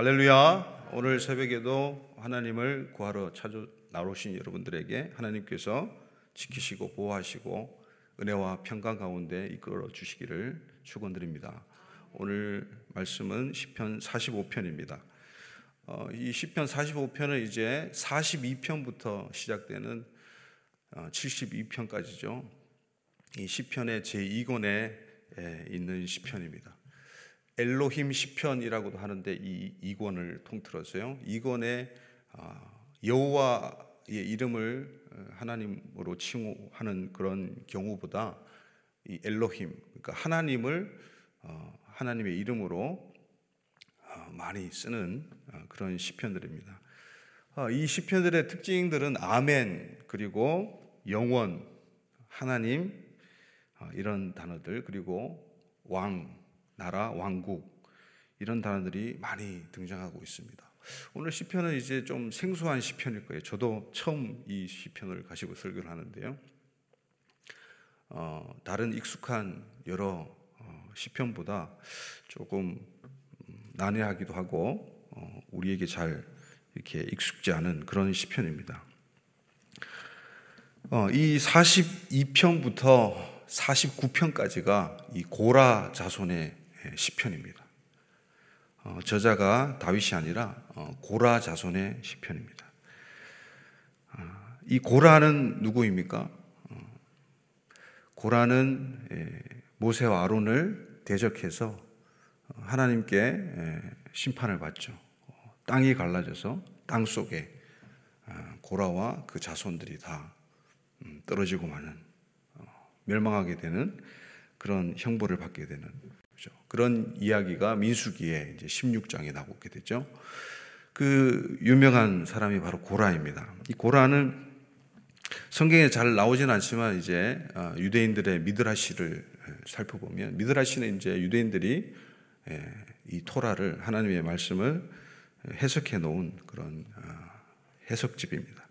할렐루야. 오늘 새벽에도 하나님을 구하러 찾아 나오신 여러분들에게 하나님께서 지키시고 보호하시고 은혜와 평강 가운데 이끌어 주시기를 축원드립니다. 오늘 말씀은 시편 45편입니다. 어, 이 시편 45편은 이제 42편부터 시작되는 72편까지죠. 어, 이 시편의 제2권에 있는 시편입니다. 엘로힘 시편이라고도 하는데 이 2권을 통틀어서요. 2권에 아, 여호와의 이름을 어, 하나님으로 칭호하는 그런 경우보다 이 엘로힘 그러니까 하나님을 하나님의 이름으로 많이 쓰는 그런 시편들입니다. 이 시편들의 특징들은 아멘 그리고 영원 하나님 이런 단어들 그리고 왕 나라, 왕국 이런 단어들이 많이 등장하고 있습니다. 오늘 시편은 이제 좀 생소한 시편일 거예요. 저도 처음 이 시편을 가지고 설교를 하는데요. 어, 다른 익숙한 여러 어, 시편보다 조금 음, 난해하기도 하고 어, 우리에게 잘 이렇게 익숙지 않은 그런 시편입니다. 어, 이 42편부터 49편까지가 이 고라 자손의 예, 시편입니다. 어, 저자가 다윗이 아니라 어, 고라 자손의 시편입니다. 어, 이 고라는 누구입니까? 어, 고라는 예, 모세와 아론을 대적해서 어, 하나님께 예, 심판을 받죠. 어, 땅이 갈라져서 땅 속에 고라와 그 자손들이 다 음, 떨어지고 마는 멸망하게 되는 그런 형벌을 받게 되는 그런 이야기가 민수기에 이제 16장에 나오게 되죠. 그 유명한 사람이 바로 고라입니다. 이 고라는 성경에 잘 나오진 않지만 이제 아, 유대인들의 미드라시를 살펴보면 미드라시는 이제 유대인들이 예, 이 토라를 하나님의 말씀을 해석해 놓은 그런 아, 해석집입니다.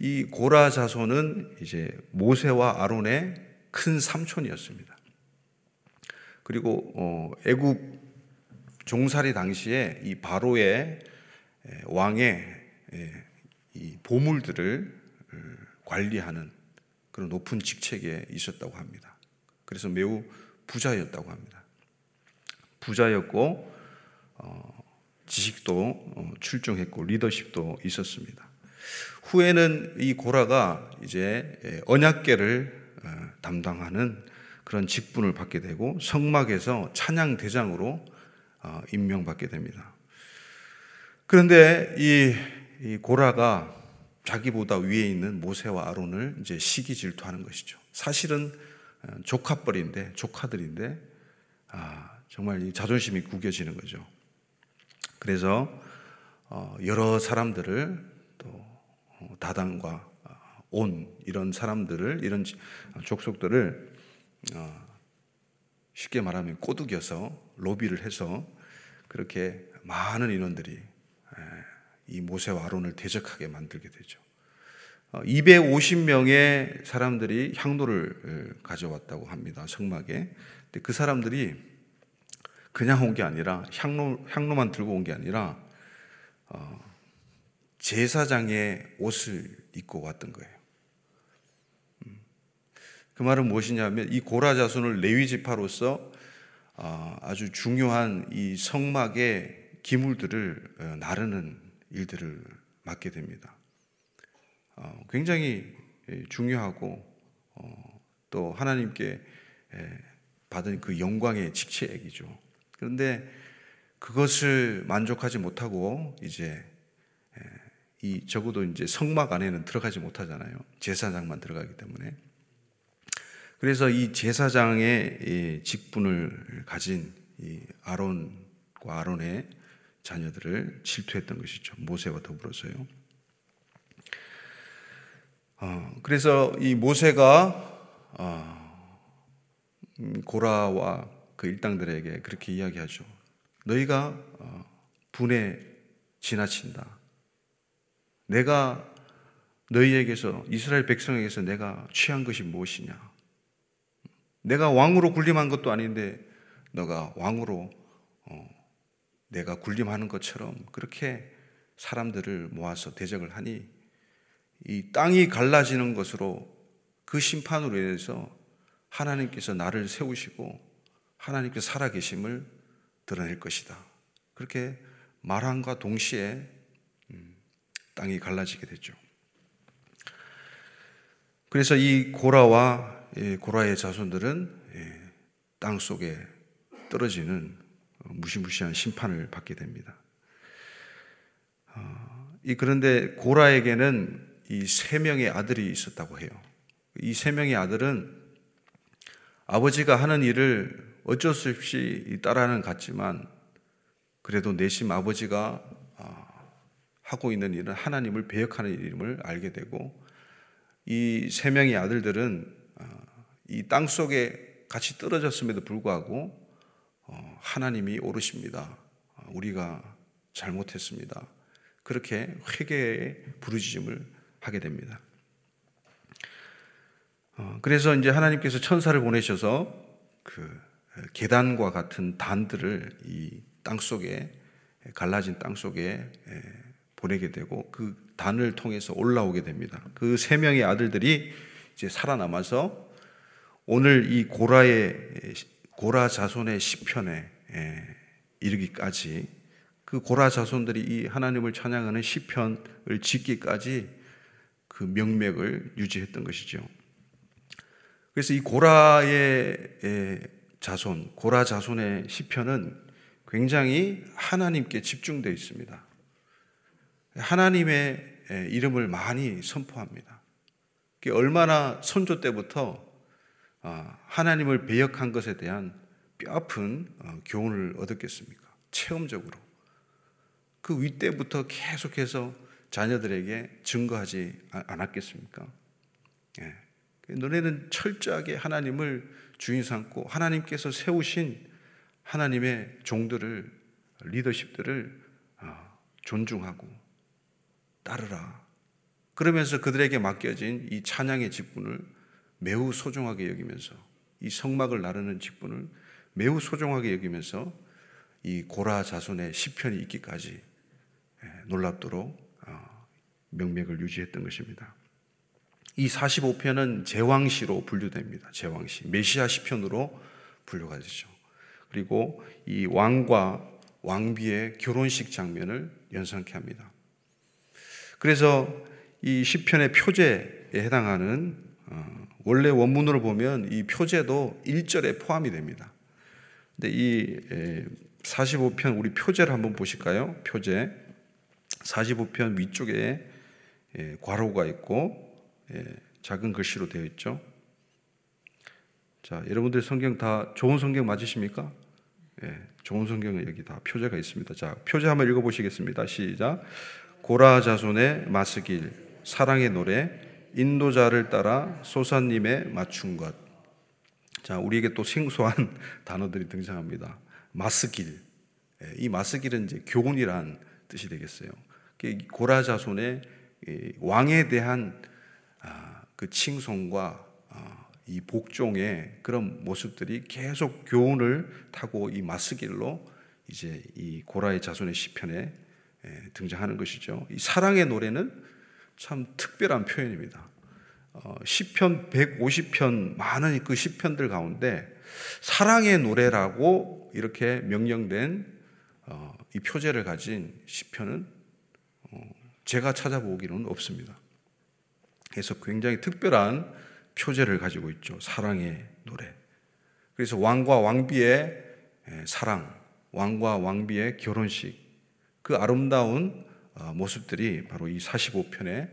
이 고라 자손은 이제 모세와 아론의 큰 삼촌이었습니다. 그리고 어, 애굽 종살이 당시에 이 바로의 왕의 이 보물들을 어, 관리하는 그런 높은 직책에 있었다고 합니다. 그래서 매우 부자였다고 합니다. 부자였고 어, 지식도 어, 출중했고 리더십도 있었습니다. 후에는 이 고라가 이제 언약계를 담당하는 그런 직분을 받게 되고 성막에서 찬양 대장으로 어, 임명받게 됩니다. 그런데 이, 이 고라가 자기보다 위에 있는 모세와 아론을 이제 시기 질투하는 것이죠. 사실은 어, 조카뻘인데 조카들인데 아, 정말 이 자존심이 구겨지는 거죠. 그래서 어, 여러 사람들을 또 다단과 온 이런 사람들을 이런 족속들을 어, 쉽게 말하면 꼬드겨서 로비를 해서 그렇게 많은 인원들이 이 모세와 아론을 대적하게 만들게 되죠. 250명의 어, 사람들이 향로를 가져왔다고 합니다. 성막에. 근데 그 사람들이 그냥 온 게 아니라 향로 향로만 들고 온 게 아니라 어, 제사장의 옷을 입고 왔던 거예요. 그 말은 무엇이냐면 이 고라 자손을 레위 지파로서 아, 아주 중요한 이 성막의 기물들을 어, 나르는 일들을 맡게 됩니다. 어, 굉장히 예, 중요하고 어, 또 하나님께 받은 그 영광의 직책이죠. 그런데 그것을 만족하지 못하고 이제 이 적어도 이제 성막 안에는 들어가지 못하잖아요. 제사장만 들어가기 때문에. 그래서 이 제사장의 직분을 가진 이 아론과 아론의 자녀들을 질투했던 것이죠. 모세와 더불어서요. 어, 그래서 이 모세가 어, 음, 고라와 그 일당들에게 그렇게 이야기하죠. 너희가 어, 분에 지나친다. 내가 너희에게서 이스라엘 백성에게서 내가 취한 것이 무엇이냐? 내가 왕으로 군림한 것도 아닌데 너가 왕으로 어, 내가 군림하는 것처럼 그렇게 사람들을 모아서 대적을 하니 이 땅이 갈라지는 것으로 그 심판으로 인해서 하나님께서 나를 세우시고 하나님께서 살아계심을 드러낼 것이다. 그렇게 말함과 동시에 음, 땅이 갈라지게 되죠. 그래서 이 고라와 고라의 자손들은 땅 속에 떨어지는 무시무시한 심판을 받게 됩니다. 어, 그런데 고라에게는 이 세 명의 아들이 있었다고 해요. 이 세 명의 아들은 아버지가 하는 일을 어쩔 수 없이 따라하는 같지만 그래도 내심 아버지가 아, 하고 있는 일은 하나님을 배역하는 일임을 알게 되고 이 세 명의 아들들은 아, 이 땅 속에 같이 떨어졌음에도 불구하고 어, 하나님이 오르십니다. 우리가 잘못했습니다. 그렇게 회개의 부르짖음을 하게 됩니다. 어, 그래서 이제 하나님께서 천사를 보내셔서 그 계단과 같은 단들을 이 땅 속에 갈라진 땅 속에 보내게 되고 그 단을 통해서 올라오게 됩니다. 그 세 명의 아들들이 이제 살아남아서 오늘 이 고라의 고라 자손의 시편에 이르기까지 그 고라 자손들이 이 하나님을 찬양하는 시편을 짓기까지 그 명맥을 유지했던 것이죠. 그래서 이 고라의 자손, 고라 자손의 시편은 굉장히 하나님께 집중되어 있습니다. 하나님의 이름을 많이 선포합니다. 얼마나 선조 때부터 아, 하나님을 배역한 것에 대한 뼈아픈 어, 교훈을 얻었겠습니까? 체험적으로. 그 윗때부터 계속해서 자녀들에게 증거하지 않았겠습니까? 예. 너네는 철저하게 하나님을 주인 삼고 하나님께서 세우신 하나님의 종들을 리더십들을 어, 존중하고 따르라. 그러면서 그들에게 맡겨진 이 찬양의 직분을 매우 소중하게 여기면서 이 성막을 나르는 직분을 매우 소중하게 여기면서 이 고라 자손의 시편이 있기까지 예, 놀랍도록 어, 명맥을 유지했던 것입니다. 이 45편은 제왕시로 분류됩니다. 제왕시. 메시아 시편으로 분류가 되죠. 그리고 이 왕과 왕비의 결혼식 장면을 연상케 합니다. 그래서 이 시편의 표제에 해당하는 어, 원래 원문으로 보면 이 표제도 1절에 포함이 됩니다. 근데 이 45편 우리 표제를 한번 보실까요? 표제. 45편 위쪽에 괄호가 있고 작은 글씨로 되어 있죠. 자, 여러분들 성경 다 좋은 성경 맞으십니까? 예, 좋은 성경은 여기 다 표제가 있습니다. 자, 표제 한번 읽어보시겠습니다. 시작. 고라 자손의 마스길, 사랑의 노래, 인도자를 따라 소사님의 맞춘 것. 자, 우리에게 또 생소한 단어들이 등장합니다. 마스길. 예, 이 마스길은 이제 교훈이란 뜻이 되겠어요. 고라 자손의 왕에 대한 아, 그 칭송과 아, 이 복종의 그런 모습들이 계속 교훈을 타고 이 마스길로 이제 이 고라의 자손의 시편에 등장하는 것이죠. 이 사랑의 노래는 참 특별한 표현입니다. 어, 시편 150편 많은 그 시편들 가운데 사랑의 노래라고 이렇게 명령된 어, 이 표제를 가진 시편은 어, 제가 찾아보기로는 없습니다. 그래서 굉장히 특별한 표제를 가지고 있죠. 사랑의 노래. 그래서 왕과 왕비의 사랑, 왕과 왕비의 결혼식, 그 아름다운 모습들이 바로 이 45편에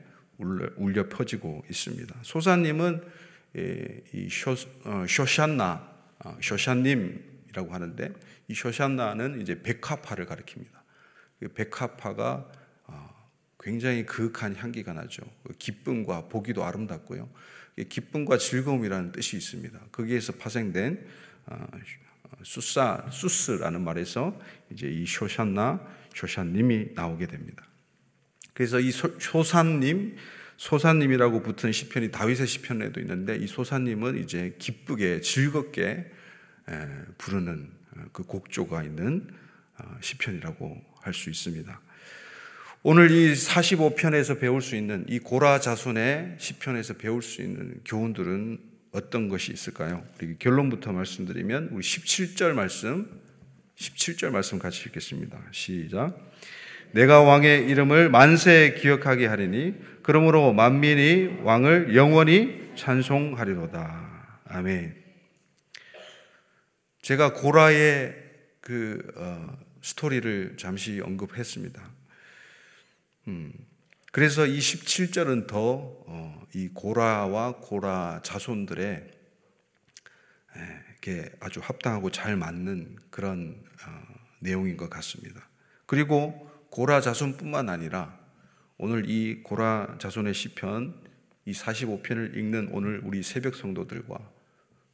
울려 퍼지고 있습니다. 소사님은 이 쇼, 어, 쇼샨나, 어, 쇼샨님이라고 하는데 이 쇼샨나는 이제 백화파를 가리킵니다. 그 어, 굉장히 그윽한 향기가 나죠. 그 기쁨과 보기도 아름답고요. 기쁨과 즐거움이라는 뜻이 있습니다. 거기에서 파생된 수사, 수스라는 말에서 이제 이 쇼샨나, 쇼샨님이 나오게 됩니다. 그래서 이 소산님, 소산님이라고 붙은 시편이 다윗의 시편에도 있는데 이 소산님은 이제 기쁘게 즐겁게 부르는 어, 그 곡조가 있는 어, 시편이라고 할 수 있습니다. 오늘 이 45편에서 배울 수 있는 이 고라 자손의 시편에서 배울 수 있는 교훈들은 어떤 것이 있을까요? 우리 결론부터 말씀드리면 우리 17절 말씀 17절 말씀 같이 읽겠습니다. 시작. 내가 왕의 이름을 만세 기억하게 하리니 그러므로 만민이 왕을 영원히 찬송하리로다. 아멘. 제가 고라의 그 어, 스토리를 잠시 언급했습니다. 음, 그래서 이 17절은 더이 어, 고라와 고라 자손들의 이렇게 아주 합당하고 잘 맞는 그런 어, 내용인 것 같습니다. 그리고 고라 자손뿐만 아니라 오늘 이 고라 자손의 시편 이 45편을 읽는 오늘 우리 새벽 성도들과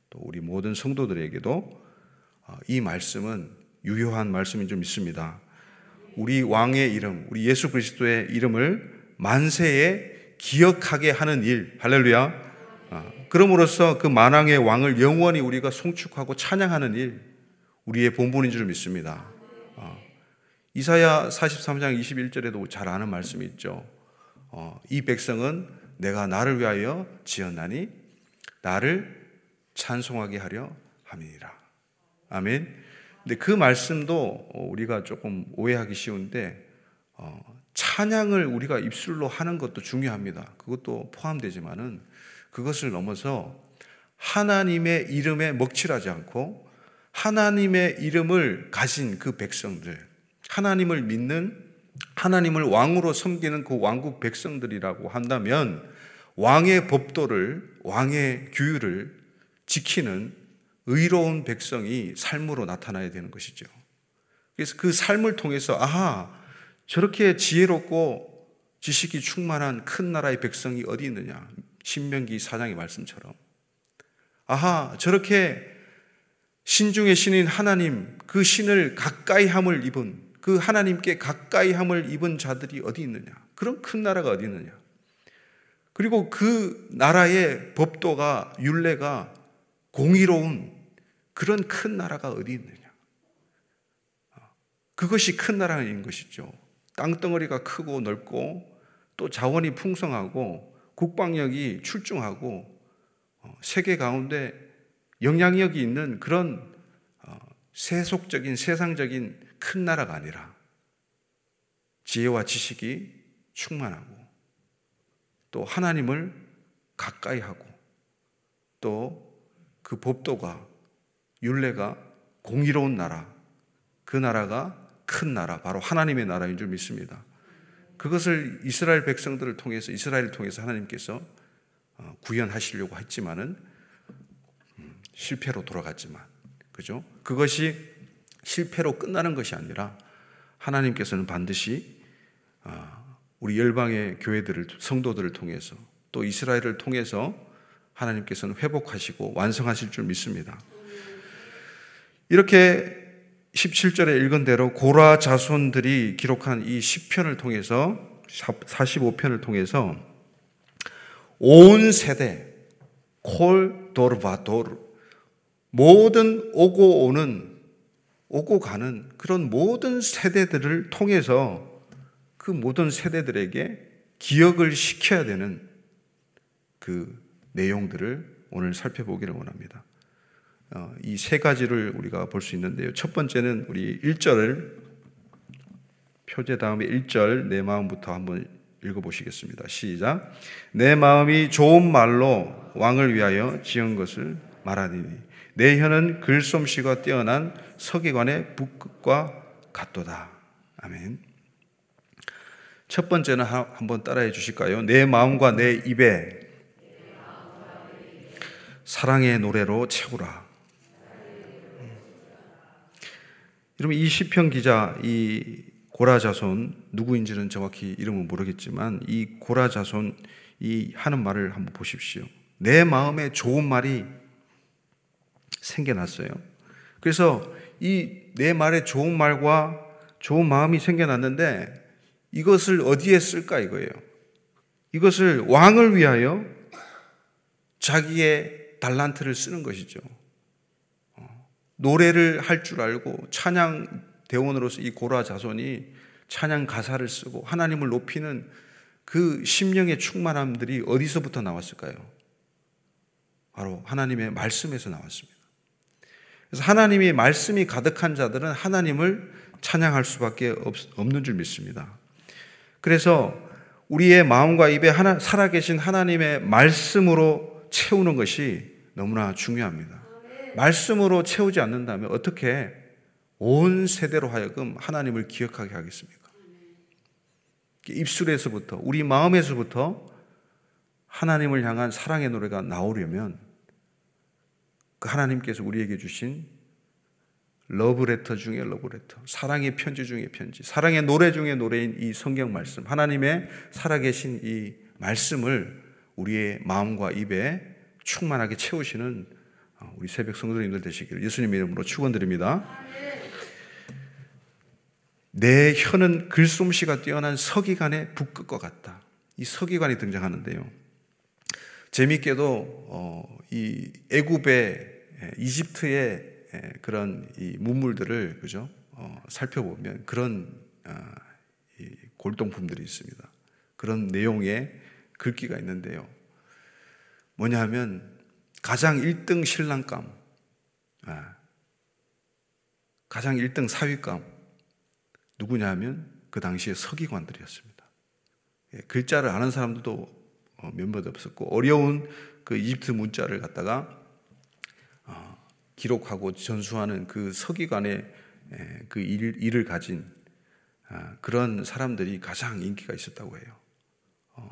또 우리 모든 성도들에게도 어, 이 말씀은 유효한 말씀이 좀 있습니다. 우리 왕의 이름, 우리 예수 그리스도의 이름을 만세에 기억하게 하는 일, 할렐루야. 어, 그럼으로써 그 만왕의 왕을 영원히 우리가 송축하고 찬양하는 일, 우리의 본분인 줄 믿습니다. 어, 이사야 43장 21절에도 잘 아는 말씀이 있죠. 이 백성은 내가 나를 위하여 지었나니 나를 찬송하게 하려 함이니라. 아멘. 근데 그 말씀도 우리가 조금 오해하기 쉬운데 어, 찬양을 우리가 입술로 하는 것도 중요합니다. 그것도 포함되지만은 그것을 넘어서 하나님의 이름에 먹칠하지 않고 하나님의 이름을 가진 그 백성들, 하나님을 믿는 하나님을 왕으로 섬기는 그 왕국 백성들이라고 한다면 왕의 법도를, 왕의 규율을 지키는 의로운 백성이 삶으로 나타나야 되는 것이죠. 그래서 그 삶을 통해서 아하 저렇게 지혜롭고 지식이 충만한 큰 나라의 백성이 어디 있느냐? 신명기 사장의 말씀처럼 아하 저렇게 신중의 신인 하나님 그 신을 가까이 함을 입은 그 하나님께 가까이 함을 입은 자들이 어디 있느냐? 그런 큰 나라가 어디 있느냐? 그리고 그 나라의 법도가 율례가 공의로운 그런 큰 나라가 어디 있느냐? 그것이 큰 나라인 것이죠. 땅덩어리가 크고 넓고 또 자원이 풍성하고 국방력이 출중하고 어, 세계 가운데 영향력이 있는 그런 어, 세속적인 세상적인 큰 나라가 아니라 지혜와 지식이 충만하고 또 하나님을 가까이 하고 또 그 법도가 율례가 공의로운 나라, 그 나라가 큰 나라, 바로 하나님의 나라인 줄 믿습니다. 그것을 이스라엘 백성들을 통해서, 이스라엘을 통해서 하나님께서 어, 구현하시려고 했지만은 음, 실패로 돌아갔지만, 그죠? 그것이 실패로 끝나는 것이 아니라 하나님께서는 반드시 어, 우리 열방의 교회들을, 성도들을 통해서 또 이스라엘을 통해서 하나님께서는 회복하시고 완성하실 줄 믿습니다. 이렇게 17절에 읽은 대로 고라 자손들이 기록한 이 10편을 통해서 45편을 통해서 온 세대 콜 도르바도르 모든 오고 오는 오고 가는 그런 모든 세대들을 통해서 그 모든 세대들에게 기억을 시켜야 되는 그 내용들을 오늘 살펴보기를 원합니다. 어, 이세 가지를 우리가 볼 수 있는데요. 첫 번째는 우리 1절을 표제 다음에 1절 내 마음부터 한번 읽어보시겠습니다. 시작. 내 마음이 좋은 말로 왕을 위하여 지은 것을 말하니 내 혀는 글솜씨가 뛰어난 서기관의 북극과 같도다. 아멘. 첫 번째는 한번 따라해 주실까요? 내 마음과 내 입에 사랑의 노래로 채우라. 여러분 이 시편 기자 이 고라 자손 누구인지는 정확히 이름은 모르겠지만 이 고라 자손 이 하는 말을 한번 보십시오. 내 마음에 좋은 말이 생겨났어요. 그래서 이 내 말에 좋은 말과 좋은 마음이 생겨났는데 이것을 어디에 쓸까 이거예요. 이것을 왕을 위하여 자기의 달란트를 쓰는 것이죠. 노래를 할 줄 알고 찬양 대원으로서 이 고라 자손이 찬양 가사를 쓰고 하나님을 높이는 그 심령의 충만함들이 어디서부터 나왔을까요? 바로 하나님의 말씀에서 나왔습니다. 그래서 하나님의 말씀이 가득한 자들은 하나님을 찬양할 수밖에 없는 줄 믿습니다. 그래서 우리의 마음과 입에 하나, 살아계신 하나님의 말씀으로 채우는 것이 너무나 중요합니다. 말씀으로 채우지 않는다면 어떻게 온 세대로 하여금 하나님을 기억하게 하겠습니까? 입술에서부터, 우리 마음에서부터 하나님을 향한 사랑의 노래가 나오려면 그 하나님께서 우리에게 주신 러브레터 중에 러브레터, 사랑의 편지 중에 편지, 사랑의 노래 중에 노래인 이 성경 말씀, 하나님의 살아계신 이 말씀을 우리의 마음과 입에 충만하게 채우시는 어, 우리 새벽 성도님들 되시기를 예수님 이름으로 축원드립니다. 내 혀는 글솜씨가 뛰어난 서기관의 북끝과 같다. 이 서기관이 등장하는데요. 재밌게도 어, 이 애굽의 이집트의 그런 이 문물들을 그죠 어, 살펴보면 그런 아, 골동품들이 있습니다. 그런 내용의 글귀가 있는데요. 뭐냐 하면 가장 1등 신랑감, 아, 가장 1등 사위감 누구냐 하면 그 당시에 서기관들이었습니다. 예, 글자를 아는 사람들도 어, 몇몇 없었고 어려운 그 이집트 문자를 갖다가 어, 기록하고 전수하는 그 서기관의 그 일, 일을 가진 아, 그런 사람들이 가장 인기가 있었다고 해요. 어,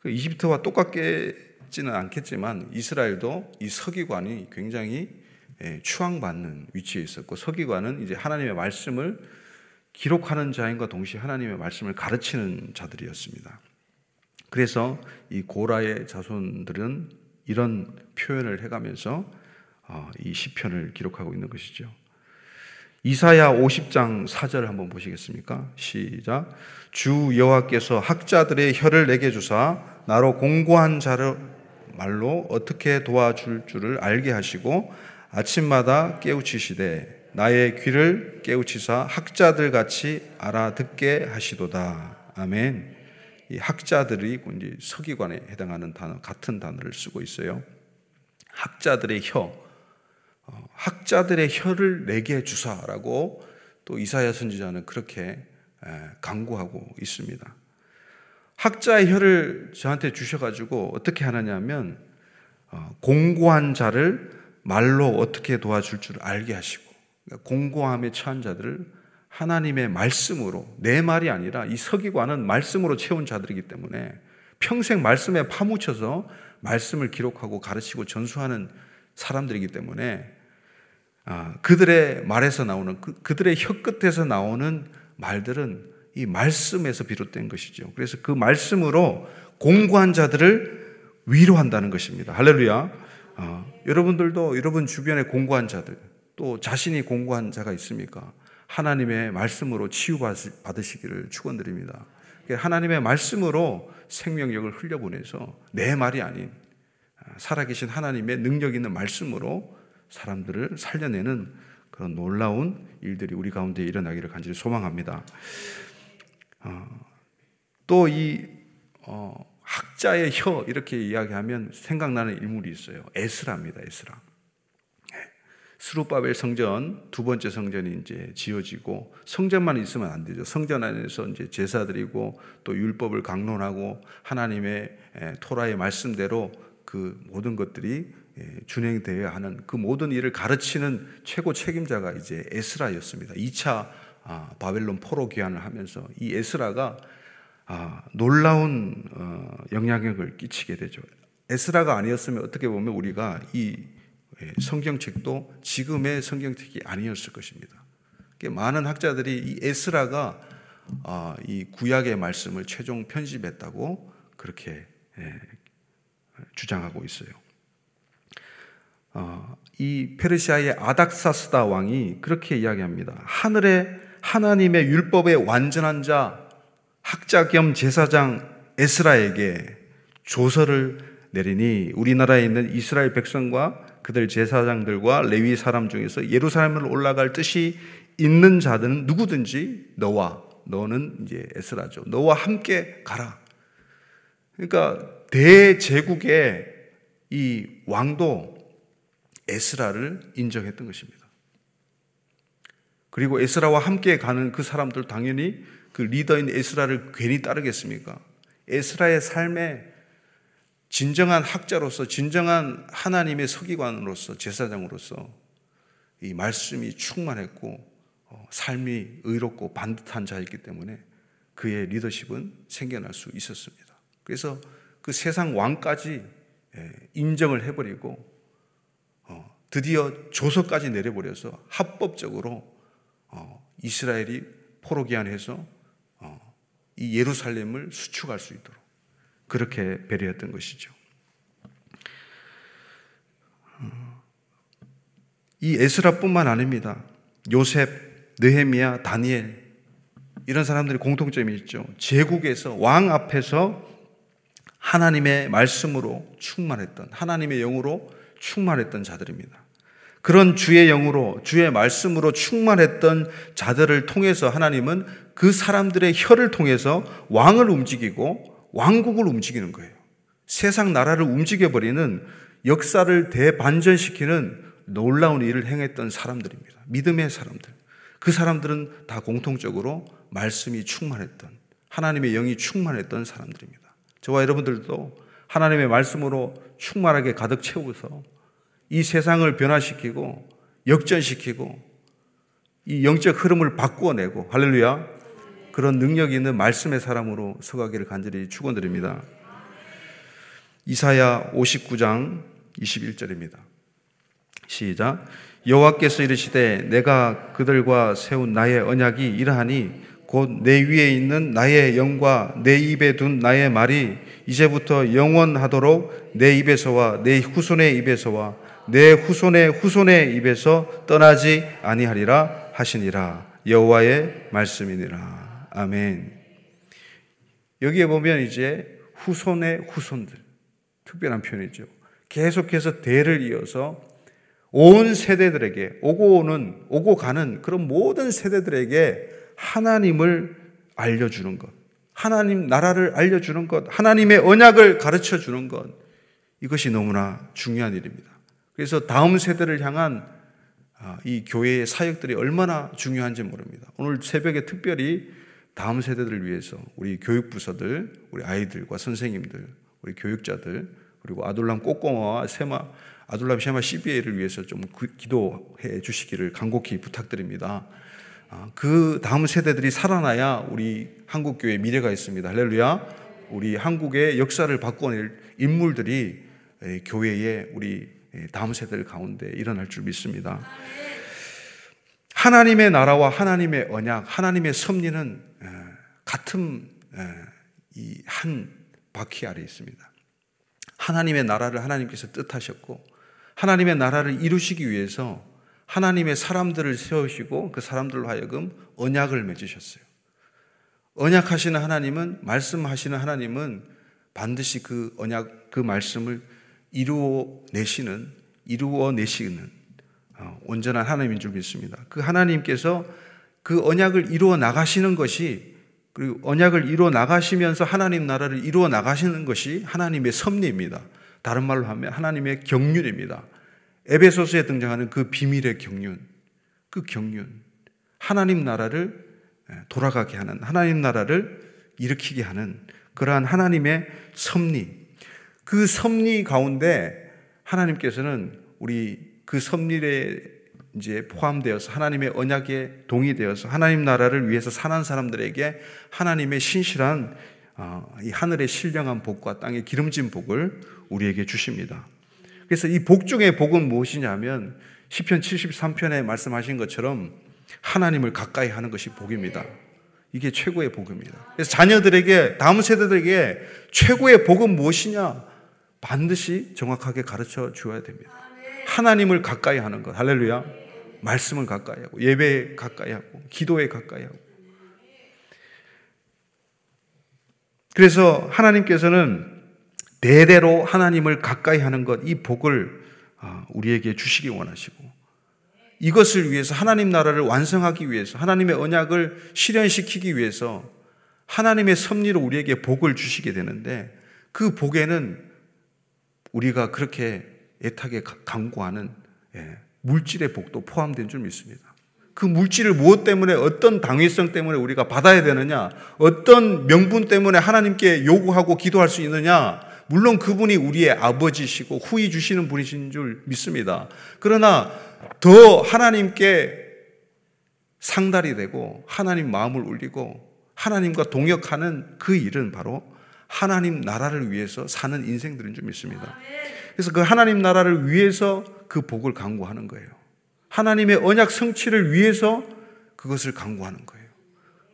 그 이집트와 똑같지는 않겠지만 이스라엘도 이 서기관이 굉장히 추앙받는 위치에 있었고 서기관은 이제 하나님의 말씀을 기록하는 자인과 동시에 하나님의 말씀을 가르치는 자들이었습니다. 그래서 이 고라의 자손들은 이런 표현을 해가면서 어, 이 시편을 기록하고 있는 것이죠. 이사야 50장 4절 한번 보시겠습니까? 시작. 주 여호와께서 학자들의 혀를 내게 주사 나로 공고한 자를 말로 어떻게 도와줄 줄을 알게 하시고 아침마다 깨우치시되 나의 귀를 깨우치사 학자들 같이 알아듣게 하시도다. 아멘. 이 학자들이 이제 서기관에 해당하는 단어 같은 단어를 쓰고 있어요. 학자들의 혀, 어, 학자들의 혀를 내게 주사라고 또 이사야 선지자는 그렇게 강구하고 있습니다. 학자의 혀를 저한테 주셔가지고 어떻게 하느냐면 어, 공고한 자를 말로 어떻게 도와줄 줄 알게 하시고 그러니까 공고함에 처한 자들을 하나님의 말씀으로 내 말이 아니라 이 서기관은 말씀으로 채운 자들이기 때문에 평생 말씀에 파묻혀서 말씀을 기록하고 가르치고 전수하는 사람들이기 때문에 아, 그들의 말에서 나오는 그, 들의 혀끝에서 나오는 말들은 이 말씀에서 비롯된 것이죠. 그래서 그 말씀으로 공고한 자들을 위로한다는 것입니다. 할렐루야. 어, 여러분들도 여러분 주변에 공고한 자들 또 자신이 공고한 자가 있습니까? 하나님의 말씀으로 치유받으시기를 축원드립니다. 하나님의 말씀으로 생명력을 흘려보내서 내 말이 아닌 아, 살아계신 하나님의 능력 있는 말씀으로 사람들을 살려내는 그런 놀라운 일들이 우리 가운데 일어나기를 간절히 소망합니다. 어, 또이 어, 학자의 혀 이렇게 이야기하면 생각나는 인물이 있어요. 에스라입니다. 에스라. 스루바벨 성전 두 번째 성전이 이제 지어지고 성전만 있으면 안 되죠. 성전 안에서 이제 제사 드리고 또 율법을 강론하고 하나님의 토라의 말씀대로 그 모든 것들이 준행되어야 하는 그 모든 일을 가르치는 최고 책임자가 이제 에스라였습니다. 2차 아, 바벨론 포로 귀환을 하면서 이 에스라가 아, 놀라운 어, 영향력을 끼치게 되죠. 에스라가 아니었으면 어떻게 보면 우리가 이 예, 성경책도 지금의 성경책이 아니었을 것입니다. 많은 학자들이 이 에스라가 아, 이 구약의 말씀을 최종 편집했다고 그렇게 예, 주장하고 있어요. 어, 이 페르시아의 아닥사스다 왕이 그렇게 이야기합니다. 하늘에 하나님의 율법의 완전한 자 학자 겸 제사장 에스라에게 조서를 내리니 우리나라에 있는 이스라엘 백성과 그들 제사장들과 레위 사람 중에서 예루살렘을 올라갈 뜻이 있는 자들은 누구든지 너와 너는 이제 에스라죠. 너와 함께 가라. 그러니까 대제국의 이 왕도 에스라를 인정했던 것입니다. 그리고 에스라와 함께 가는 그 사람들 당연히 그 리더인 에스라를 괜히 따르겠습니까? 에스라의 삶에 진정한 학자로서 진정한 하나님의 서기관으로서 제사장으로서 이 말씀이 충만했고 어, 삶이 의롭고 반듯한 자였기 때문에 그의 리더십은 생겨날 수 있었습니다. 그래서 그 세상 왕까지 예, 인정을 해버리고 어, 드디어 조서까지 내려버려서 합법적으로 어, 이스라엘이 포로기한해서 이 예루살렘을 수축할 수 있도록 그렇게 배려했던 것이죠. 이 에스라뿐만 아닙니다. 요셉, 느헤미야, 다니엘 이런 사람들이 공통점이 있죠. 제국에서 왕 앞에서 하나님의 말씀으로 충만했던 하나님의 영으로 충만했던 자들입니다. 그런 주의 영으로 주의 말씀으로 충만했던 자들을 통해서 하나님은 그 사람들의 혀를 통해서 왕을 움직이고 왕국을 움직이는 거예요. 세상 나라를 움직여 버리는 역사를 대반전시키는 놀라운 일을 행했던 사람들입니다. 믿음의 사람들. 그 사람들은 다 공통적으로 말씀이 충만했던 하나님의 영이 충만했던 사람들입니다. 저와 여러분들도 하나님의 말씀으로 충만하게 가득 채우서 이 세상을 변화시키고 역전시키고 이 영적 흐름을 바꾸어내고 할렐루야 그런 능력이 있는 말씀의 사람으로 서가기를 간절히 축원드립니다. 이사야 59장 21절입니다. 시작 여호와께서 이르시되 내가 그들과 세운 나의 언약이 이러하니 곧 내 위에 있는 나의 영과 내 입에 둔 나의 말이 이제부터 영원하도록 내 입에서와 내 후손의 입에서와 내 후손의 후손의 입에서 떠나지 아니하리라 하시니라 여호와의 말씀이니라 아멘. 여기에 보면 이제 후손의 후손들 특별한 표현이죠. 계속해서 대를 이어서 온 세대들에게 오고 오는 오고 가는 그런 모든 세대들에게 하나님을 알려주는 것, 하나님 나라를 알려주는 것, 하나님의 언약을 가르쳐 주는 것 이것이 너무나 중요한 일입니다. 그래서 다음 세대를 향한 아, 이 교회의 사역들이 얼마나 중요한지 모릅니다. 오늘 새벽에 특별히 다음 세대들을 위해서 우리 교육부서들, 우리 아이들과 선생님들, 우리 교육자들, 그리고 아둘람 꼬꼬마와 세마 아둘람 샤마 CBA를 위해서 좀 기도해 주시기를 간곡히 부탁드립니다. 아, 그 다음 세대들이 살아나야 우리 한국 교회 미래가 있습니다. 할렐루야. 우리 한국의 역사를 바꿔낼 인물들이 교회의 우리 다음 세대들 가운데 일어날 줄 믿습니다. 하나님의 나라와 하나님의 언약, 하나님의 섭리는 같은 이 한 바퀴 아래 있습니다. 하나님의 나라를 하나님께서 뜻하셨고 하나님의 나라를 이루시기 위해서 하나님의 사람들을 세우시고 그 사람들로 하여금 언약을 맺으셨어요. 언약하시는 하나님은 말씀하시는 하나님은 반드시 그 언약 그 말씀을 이루어 내시는 이루어 내시는 어, 온전한 하나님인 줄 믿습니다. 그 하나님께서 그 언약을 이루어 나가시는 것이 그리고 언약을 이루어 나가시면서 하나님 나라를 이루어 나가시는 것이 하나님의 섭리입니다. 다른 말로 하면 하나님의 경륜입니다. 에베소서에 등장하는 그 비밀의 경륜, 그 경륜, 하나님 나라를 돌아가게 하는, 하나님 나라를 일으키게 하는 그러한 하나님의 섭리, 그 섭리 가운데 하나님께서는 우리 그 섭리에 이제 포함되어서 하나님의 언약에 동의되어서 하나님 나라를 위해서 사는 사람들에게 하나님의 신실한 어, 이 하늘의 신령한 복과 땅의 기름진 복을 우리에게 주십니다. 그래서 이 복 중의 복은 무엇이냐면 시편 73편에 말씀하신 것처럼 하나님을 가까이 하는 것이 복입니다. 이게 최고의 복입니다. 그래서 자녀들에게 다음 세대들에게 최고의 복은 무엇이냐? 반드시 정확하게 가르쳐 주어야 됩니다. 하나님을 가까이 하는 것. 할렐루야. 말씀을 가까이 하고 예배에 가까이 하고 기도에 가까이 하고 그래서 하나님께서는 대대로 하나님을 가까이 하는 것, 이 복을 아, 우리에게 주시기 원하시고, 이것을 위해서 하나님 나라를 완성하기 위해서 하나님의 언약을 실현시키기 위해서 하나님의 섭리로 우리에게 복을 주시게 되는데 그 복에는 우리가 그렇게 애타게 강구하는 예, 물질의 복도 포함된 줄 믿습니다. 그 물질을 무엇 때문에 어떤 당위성 때문에 우리가 받아야 되느냐, 어떤 명분 때문에 하나님께 요구하고 기도할 수 있느냐, 물론 그분이 우리의 아버지시고 후이 주시는 분이신 줄 믿습니다. 그러나 더 하나님께 상달이 되고 하나님 마음을 울리고 하나님과 동역하는 그 일은 바로 하나님 나라를 위해서 사는 인생들인 줄 믿습니다. 그래서 그 하나님 나라를 위해서 그 복을 강구하는 거예요. 하나님의 언약 성취를 위해서 그것을 강구하는 거예요.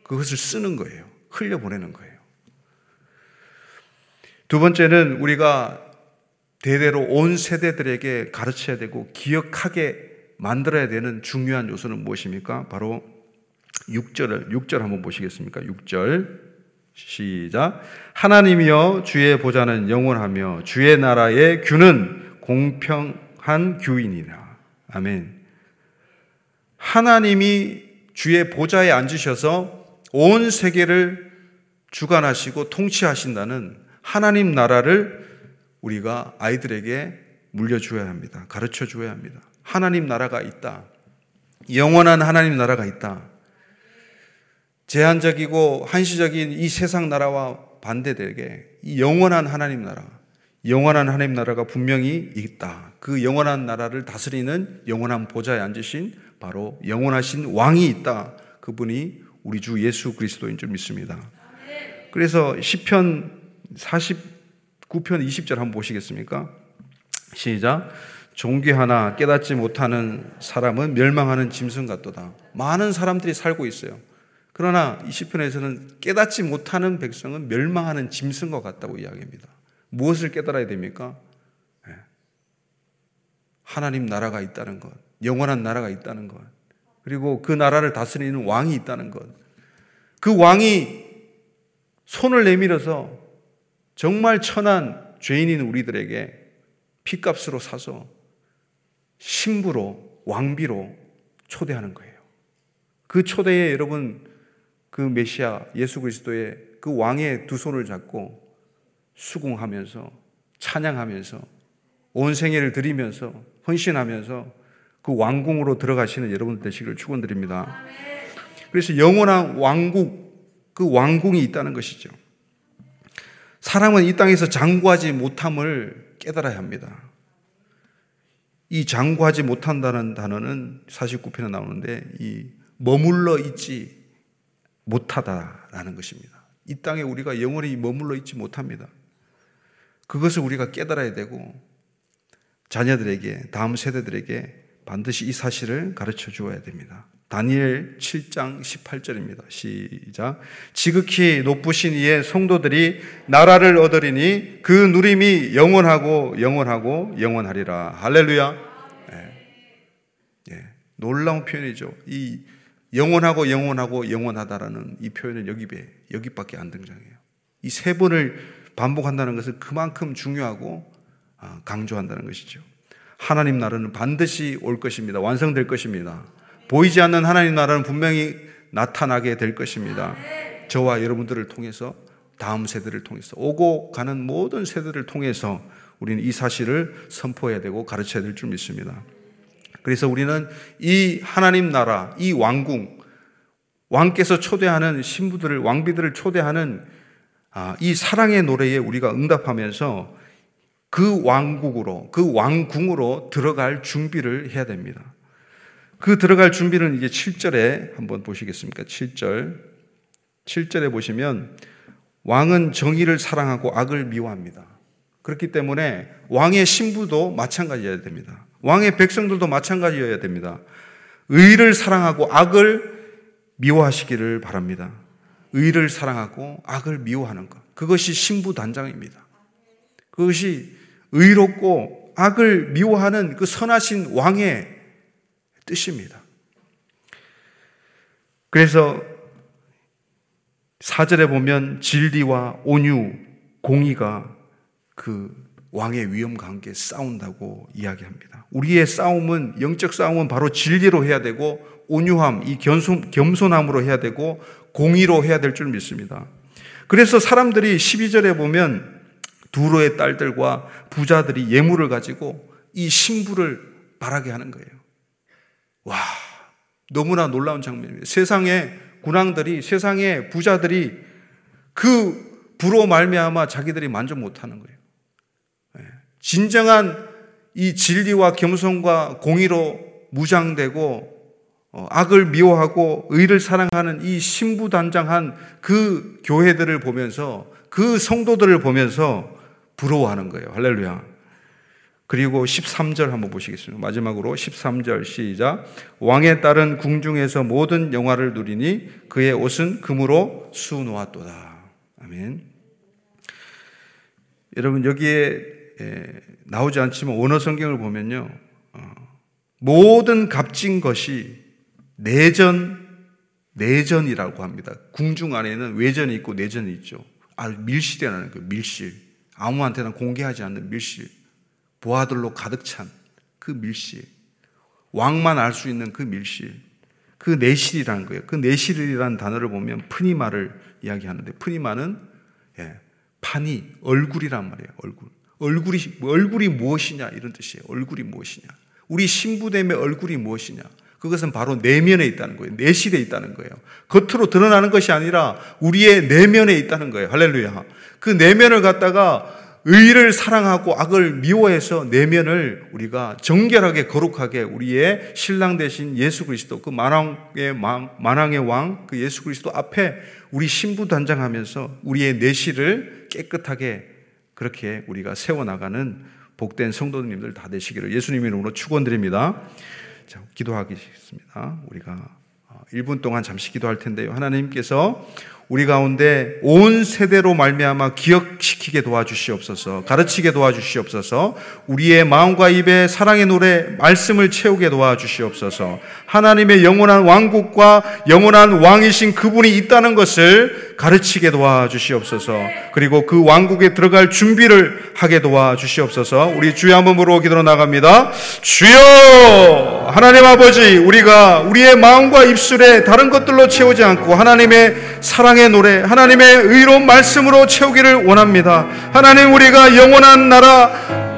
그것을 쓰는 거예요. 흘려보내는 거예요. 두 번째는 우리가 대대로 온 세대들에게 가르쳐야 되고 기억하게 만들어야 되는 중요한 요소는 무엇입니까? 바로 6절을 6절 한번 보시겠습니까? 6절 시작. 하나님이여 주의 보좌는 영원하며 주의 나라의 규는 공평한 규이니라. 아멘. 하나님이 주의 보좌에 앉으셔서 온 세계를 주관하시고 통치하신다는 하나님 나라를 우리가 아이들에게 물려주어야 합니다. 가르쳐 주어야 합니다. 하나님 나라가 있다. 영원한 하나님 나라가 있다. 제한적이고 한시적인 이 세상 나라와 반대되게 이 영원한 하나님 나라, 영원한 하나님 나라가 분명히 있다. 그 영원한 나라를 다스리는 영원한 보좌에 앉으신 바로 영원하신 왕이 있다. 그분이 우리 주 예수 그리스도인 줄 믿습니다. 그래서 시편 49편 20절 한번 보시겠습니까? 시작. 존귀하나 깨닫지 못하는 사람은 멸망하는 짐승 같도다. 많은 사람들이 살고 있어요. 그러나 이 시편에서는 깨닫지 못하는 백성은 멸망하는 짐승과 같다고 이야기합니다. 무엇을 깨달아야 됩니까? 네. 하나님 나라가 있다는 것, 영원한 나라가 있다는 것, 그리고 그 나라를 다스리는 왕이 있다는 것. 그 왕이 손을 내밀어서 정말 천한 죄인인 우리들에게 피값으로 사서 신부로 왕비로 초대하는 거예요. 그 초대에 여러분 그 메시아 예수 그리스도의 그 왕의 두 손을 잡고 수궁하면서 찬양하면서 온 생애를 드리면서 헌신하면서 그 왕궁으로 들어가시는 여러분 되시기를 축원드립니다. 그래서 영원한 왕국 그 왕궁이 있다는 것이죠. 사람은 이 땅에서 장구하지 못함을 깨달아야 합니다. 이 장구하지 못한다는 단어는 49편에 나오는데 이 머물러 있지 못하다라는 것입니다. 이 땅에 우리가 영원히 머물러 있지 못합니다. 그것을 우리가 깨달아야 되고 자녀들에게 다음 세대들에게 반드시 이 사실을 가르쳐 주어야 됩니다. 다니엘 7장 18절입니다. 시작. 지극히 높으신 이의 성도들이 나라를 얻으리니 그 누림이 영원하고 영원하고 영원하리라. 할렐루야. 예. 예. 놀라운 표현이죠. 이 영원하고 영원하고 영원하다라는 이 표현은 여기 배 여기밖에 안 등장해요. 이 세 번을 반복한다는 것은 그만큼 중요하고 아, 강조한다는 것이죠. 하나님 나라는 반드시 올 것입니다. 완성될 것입니다. 보이지 않는 하나님 나라는 분명히 나타나게 될 것입니다. 저와 여러분들을 통해서 다음 세대를 통해서 오고 가는 모든 세대를 통해서 우리는 이 사실을 선포해야 되고 가르쳐야 될 줄 믿습니다. 그래서 우리는 이 하나님 나라, 이 왕궁, 왕께서 초대하는 신부들을, 왕비들을 초대하는 아, 이 사랑의 노래에 우리가 응답하면서 그 왕국으로, 그 왕궁으로 들어갈 준비를 해야 됩니다. 그 들어갈 준비는 이제 7절에 한번 보시겠습니까? 7절. 7절에 보시면 왕은 정의를 사랑하고 악을 미워합니다. 그렇기 때문에 왕의 신부도 마찬가지여야 됩니다. 왕의 백성들도 마찬가지여야 됩니다. 의를 사랑하고 악을 미워하시기를 바랍니다. 의를 사랑하고 악을 미워하는 것. 그것이 신부 단장입니다. 그것이 의롭고 악을 미워하는 그 선하신 왕의 뜻입니다. 그래서 사절에 보면 진리와 온유, 공의가 그 왕의 위험과 함께 싸운다고 이야기합니다. 우리의 싸움은 영적 싸움은 바로 진리로 해야 되고 온유함, 이 겸손, 겸손함으로 해야 되고 공의로 해야 될 줄 믿습니다. 그래서 사람들이 12절에 보면 두로의 딸들과 부자들이 예물을 가지고 이 신부를 바라게 하는 거예요. 와, 너무나 놀라운 장면입니다. 세상의 군왕들이, 세상의 부자들이 그 부로 말미암아 자기들이 만족 못하는 거예요. 예. 진정한 이 진리와 겸손과 공의로 무장되고 어, 악을 미워하고 의를 사랑하는 이 신부단장한 그 교회들을 보면서 그 성도들을 보면서 부러워하는 거예요. 할렐루야. 그리고 13절 한번 보시겠습니다. 마지막으로 13절 시작. 왕의 딸은 궁중에서 모든 영화를 누리니 그의 옷은 금으로 수놓았도다. 아멘. 여러분 여기에 나오지 않지만 원어 성경을 보면요. 어, 모든 값진 것이 내전, 내전이라고 합니다. 궁중 안에는 외전이 있고 내전이 있죠. 아, 밀실이라는 그 밀실. 아무한테나 공개하지 않는 밀실. 부하들로 가득 찬 그 밀실. 왕만 알 수 있는 그 밀실. 그 내실이라는 거예요. 그 내실이라는 단어를 보면 프니마를 이야기하는데 프니마는 예, 판이 얼굴이란 말이에요. 얼굴. 얼굴이 얼굴이 무엇이냐 이런 뜻이에요. 얼굴이 무엇이냐. 우리 신부됨의 얼굴이 무엇이냐. 그것은 바로 내면에 있다는 거예요. 내실에 있다는 거예요. 겉으로 드러나는 것이 아니라 우리의 내면에 있다는 거예요. 할렐루야. 그 내면을 갖다가 의를 사랑하고 악을 미워해서 내면을 우리가 정결하게 거룩하게 우리의 신랑 대신 예수 그리스도 그 만왕의 만왕의 왕 그 예수 그리스도 앞에 우리 신부 단장하면서 우리의 내실을 깨끗하게 그렇게 우리가 세워 나가는 복된 성도님들 다 되시기를 예수님 이름으로 축원드립니다. 자, 기도하겠습니다. 우리가 1분 어, 동안 잠시 기도할 텐데요. 하나님께서 우리 가운데 온 세대로 말미암아 기억시키게 도와주시옵소서. 가르치게 도와주시옵소서. 우리의 마음과 입에 사랑의 노래 말씀을 채우게 도와주시옵소서. 하나님의 영원한 왕국과 영원한 왕이신 그분이 있다는 것을 가르치게 도와주시옵소서. 그리고 그 왕국에 들어갈 준비를 하게 도와주시옵소서. 우리 주여 한 번으로 기도로 나갑니다. 주여 하나님 아버지 우리가 우리의 마음과 입술에 다른 것들로 채우지 않고 하나님의 사랑 사랑의 노래, 하나님의 의로운 말씀으로 채우기를 원합니다. 하나님 우리가 영원한 나라,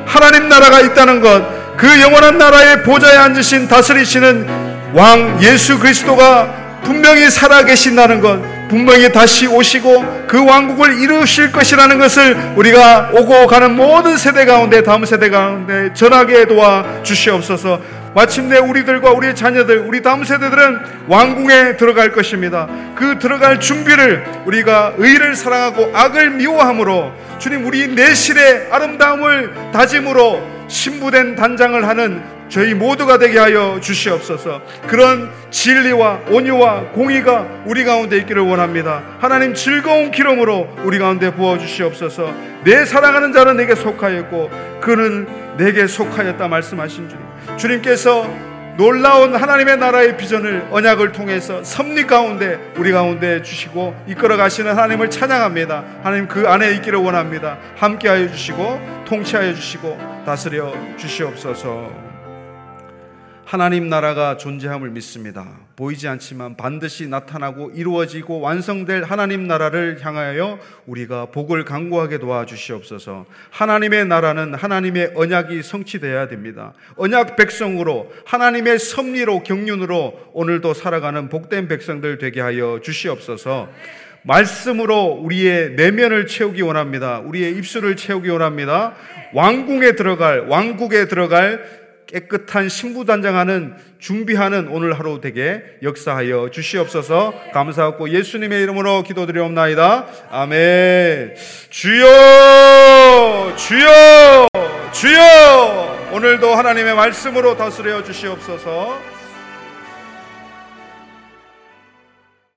하나님 나라가 있다는 것, 그 영원한 나라의 보좌에 앉으신 다스리시는 왕 예수 그리스도가 분명히 살아 계신다는 것, 분명히 다시 오시고 그 왕국을 이루실 것이라는 것을 우리가 오고 가는 모든 세대 가운데 다음 세대 가운데 전하게 도와 주시옵소서. 마침내 우리들과 우리의 자녀들, 우리 다음 세대들은 왕궁에 들어갈 것입니다. 그 들어갈 준비를 우리가 의를 사랑하고 악을 미워함으로 주님 우리 내실의 아름다움을 다짐으로 신부된 단장을 하는 저희 모두가 되게 하여 주시옵소서. 그런 진리와 온유와 공의가 우리 가운데 있기를 원합니다. 하나님 즐거운 기름으로 우리 가운데 부어 주시옵소서. 내 사랑하는 자는 내게 속하였고 그는 내게 속하였다 말씀하신 주님. 주님께서 놀라운 하나님의 나라의 비전을 언약을 통해서 섭리 가운데 우리 가운데 주시고 이끌어 가시는 하나님을 찬양합니다. 하나님 그 안에 있기를 원합니다. 함께하여 주시고 통치하여 주시고 다스려 주시옵소서. 하나님 나라가 존재함을 믿습니다. 보이지 않지만 반드시 나타나고 이루어지고 완성될 하나님 나라를 향하여 우리가 복을 강구하게 도와주시옵소서. 하나님의 나라는 하나님의 언약이 성취되어야 됩니다. 언약 백성으로 하나님의 섭리로 경륜으로 오늘도 살아가는 복된 백성들 되게 하여 주시옵소서. 말씀으로 우리의 내면을 채우기 원합니다. 우리의 입술을 채우기 원합니다. 왕궁에 들어갈, 왕국에 들어갈 깨끗한 신부단장하는 준비하는 오늘 하루 되게 역사하여 주시옵소서 감사하고 예수님의 이름으로 기도드리옵나이다. 아멘. 주여, 주여, 주여. 오늘도 하나님의 말씀으로 다스려 주시옵소서.